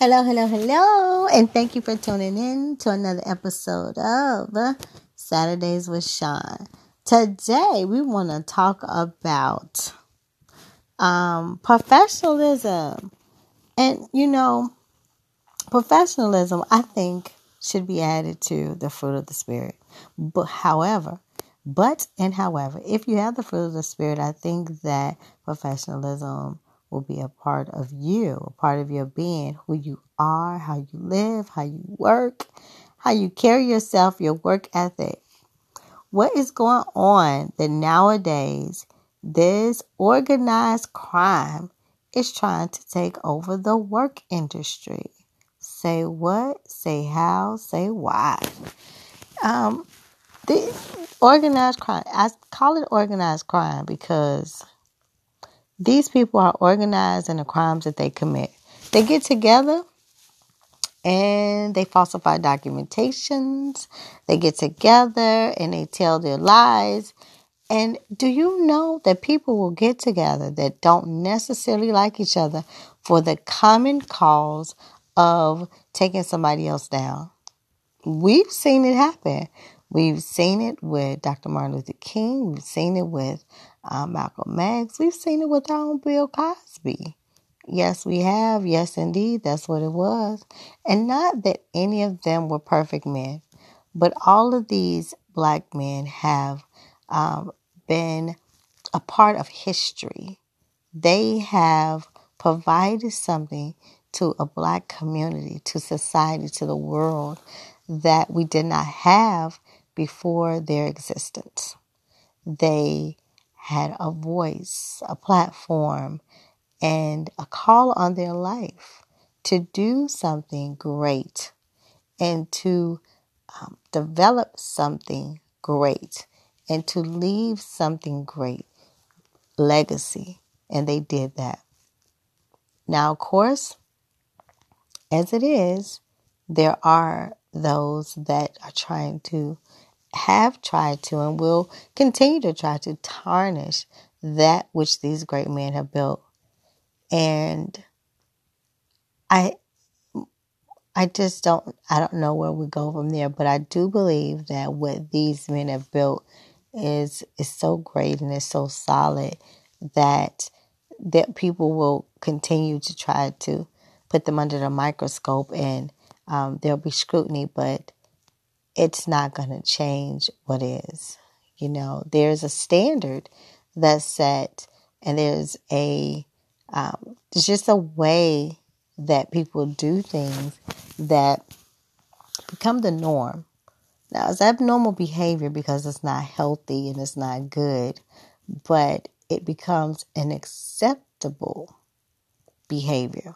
Hello, hello, hello, and thank you for tuning in to another episode of Saturdays with Shaun. Today, we want to talk about um, professionalism. And, you know, professionalism, I think, should be added to the fruit of the Spirit. But, however, but and however, if you have the fruit of the Spirit, I think that professionalism will be a part of you, a part of your being, who you are, how you live, how you work, how you carry yourself, your work ethic. What is going on that nowadays this organized crime is trying to take over the work industry? Say what, say how, say why. Um, the organized crime, I call it organized crime because these people are organized in the crimes that they commit. They get together and they falsify documentations. They get together and they tell their lies. And do you know that people will get together that don't necessarily like each other for the common cause of taking somebody else down? We've seen it happen. We've seen it with Dr. Martin Luther King. We've seen it with uh, Malcolm X. We've seen it with our own Bill Cosby. Yes, we have. Yes, indeed. That's what it was. And not that any of them were perfect men, but all of these black men have um, been a part of history. They have provided something to a black community, to society, to the world that we did not have before their existence. They had a voice, a platform, and a call on their life to do something great and to um, develop something great and to leave something great legacy. And they did that. Now, of course, as it is, there are those that are trying to have tried to and will continue to try to tarnish that which these great men have built. And I I just don't I don't know where we go from there, but I do believe that what these men have built is is so great and is so solid that that people will continue to try to put them under the microscope and um, there'll be scrutiny, but it's not going to change what is. You know, there's a standard that's set, and there's a um, there's just a way that people do things that become the norm. Now, it's abnormal behavior because it's not healthy and it's not good, but it becomes an acceptable behavior.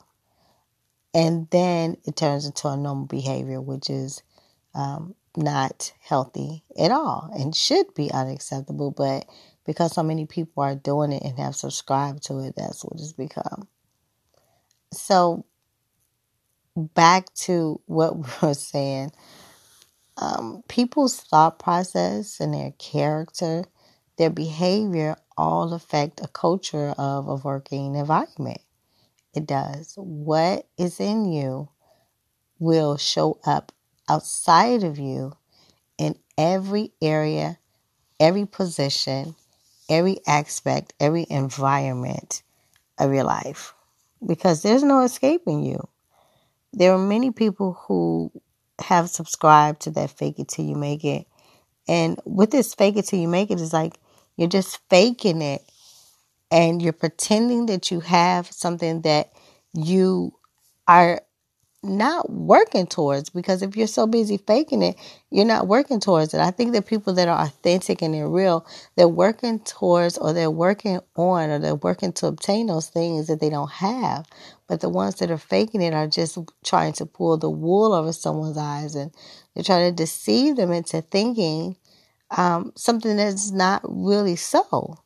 And then it turns into a normal behavior, which is um, not healthy at all and should be unacceptable. But because so many people are doing it and have subscribed to it, that's what it's become. So, back to what we were saying um, people's thought process and their character, their behavior all affect a culture of a working environment. It does. What is in you will show up outside of you in every area, every position, every aspect, every environment of your life because there's no escaping you. There are many people who have subscribed to that fake it till you make it. And with this fake it till you make it, it is like you're just faking it and you're pretending that you have something that you are not working towards because if you're so busy faking it, you're not working towards it. I think that people that are authentic and they're real, they're working towards or they're working on or they're working to obtain those things that they don't have. But the ones that are faking it are just trying to pull the wool over someone's eyes and they're trying to deceive them into thinking um, something that's not really so.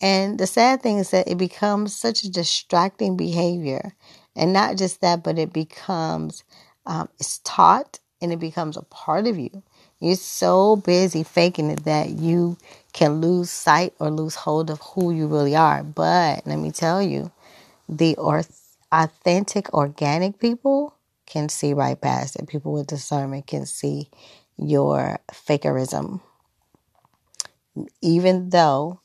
And the sad thing is that it becomes such a distracting behavior and not just that, but it becomes, um, it's taught and it becomes a part of you. You're so busy faking it that you can lose sight or lose hold of who you really are. But let me tell you, the authentic, organic people can see right past it. People with discernment can see your fakerism. Even though,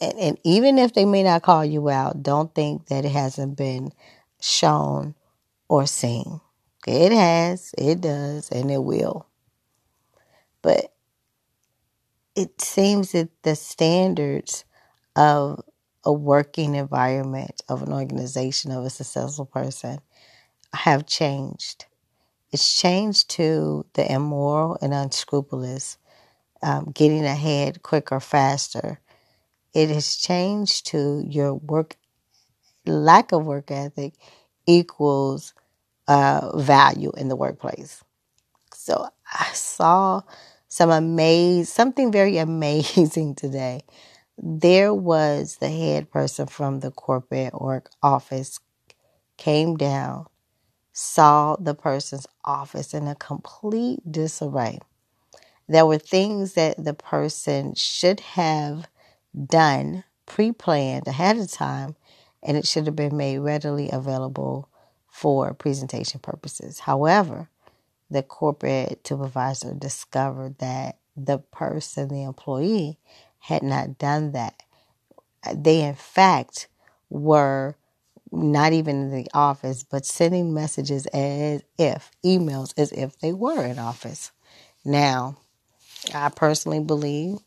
and, and even if they may not call you out, don't think that it hasn't been shown or seen. It has, it does, and it will. But it seems that the standards of a working environment, of an organization, of a successful person have changed. It's changed to the immoral and unscrupulous, um, getting ahead quicker, faster. It has changed to your work, lack of work ethic equals uh, value in the workplace. So I saw some amazing, something very amazing today. There was the head person from the corporate or office came down, saw the person's office in a complete disarray. There were things that the person should have done pre planned ahead of time, and it should have been made readily available for presentation purposes. However, the corporate supervisor discovered that the person, the employee, had not done that. They, in fact, were not even in the office, but sending messages as if, emails as if they were in office. Now, I personally believe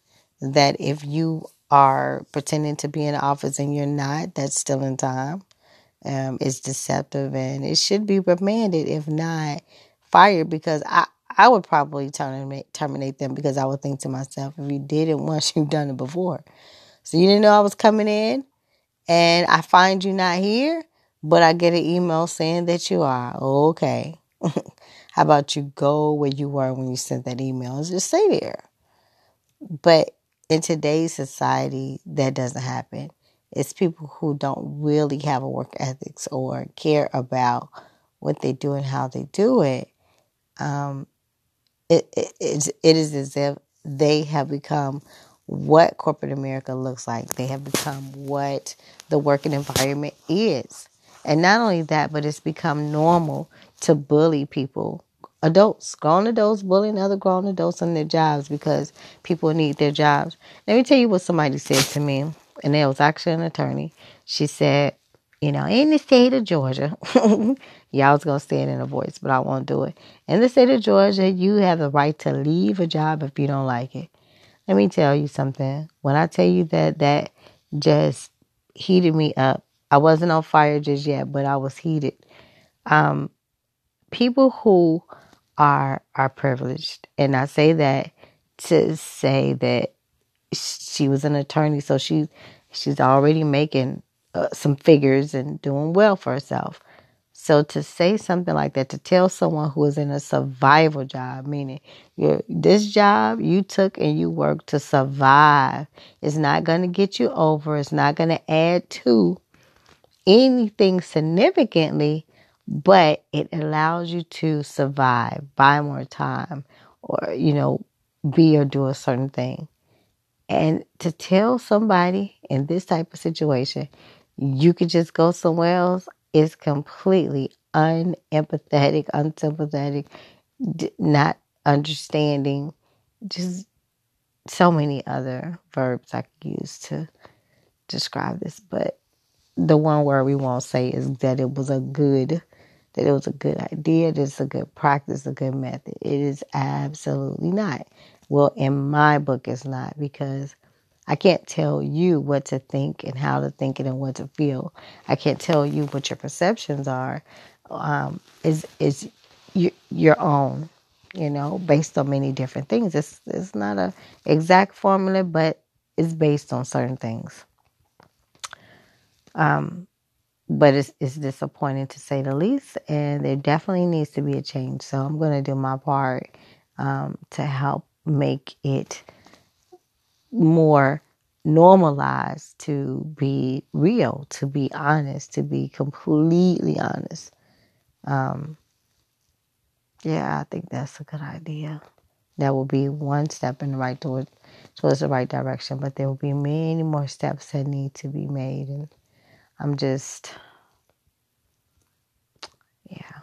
that if you are pretending to be in office and you're not, that's still in time. Um, it's deceptive and it should be remanded, if not fired, because I, I would probably terminate, terminate them because I would think to myself, if you did it once, you've done it before. So you didn't know I was coming in and I find you not here, but I get an email saying that you are. Okay. How about you go where you were when you sent that email and just stay there? But in today's society, that doesn't happen. It's people who don't really have a work ethics or care about what they do and how they do it. Um, it, it, it is as if they have become what corporate America looks like. They have become what the working environment is. And not only that, but it's become normal to bully people, adults, grown adults bullying other grown adults on their jobs because people need their jobs. Let me tell you what somebody said to me, and it was actually an attorney. She said, you know, in the state of Georgia, yeah, I was going to say it in a voice, but I won't do it. In the state of Georgia, you have the right to leave a job if you don't like it. Let me tell you something. When I tell you that that just heated me up, I wasn't on fire just yet, but I was heated. Um, people who are are privileged, and I say that to say that she was an attorney, so she she's already making uh, some figures and doing well for herself. So to say something like that, to tell someone who is in a survival job, meaning this job you took and you worked to survive, is not going to get you over. It's not going to add to anything significantly, but it allows you to survive, buy more time, or you know, be or do a certain thing. And to tell somebody in this type of situation, you could just go somewhere else is completely unempathetic, unsympathetic, not understanding, just so many other verbs I could use to describe this. But the one word we won't say is that it was a good, that it was a good idea, that it's a good practice, a good method. It is absolutely not. Well, in my book, it's not because I can't tell you what to think and how to think it and what to feel. I can't tell you what your perceptions are. Um, is is your your own, you know, based on many different things. It's it's not a exact formula, but it's based on certain things. Um, but it's it's disappointing to say the least, and there definitely needs to be a change. So I'm going to do my part um, to help make it more normalized to be real, to be honest, to be completely honest. Um, yeah, I think that's a good idea. That will be one step in the right toward, towards the right direction, but there will be many more steps that need to be made, and I'm just, yeah.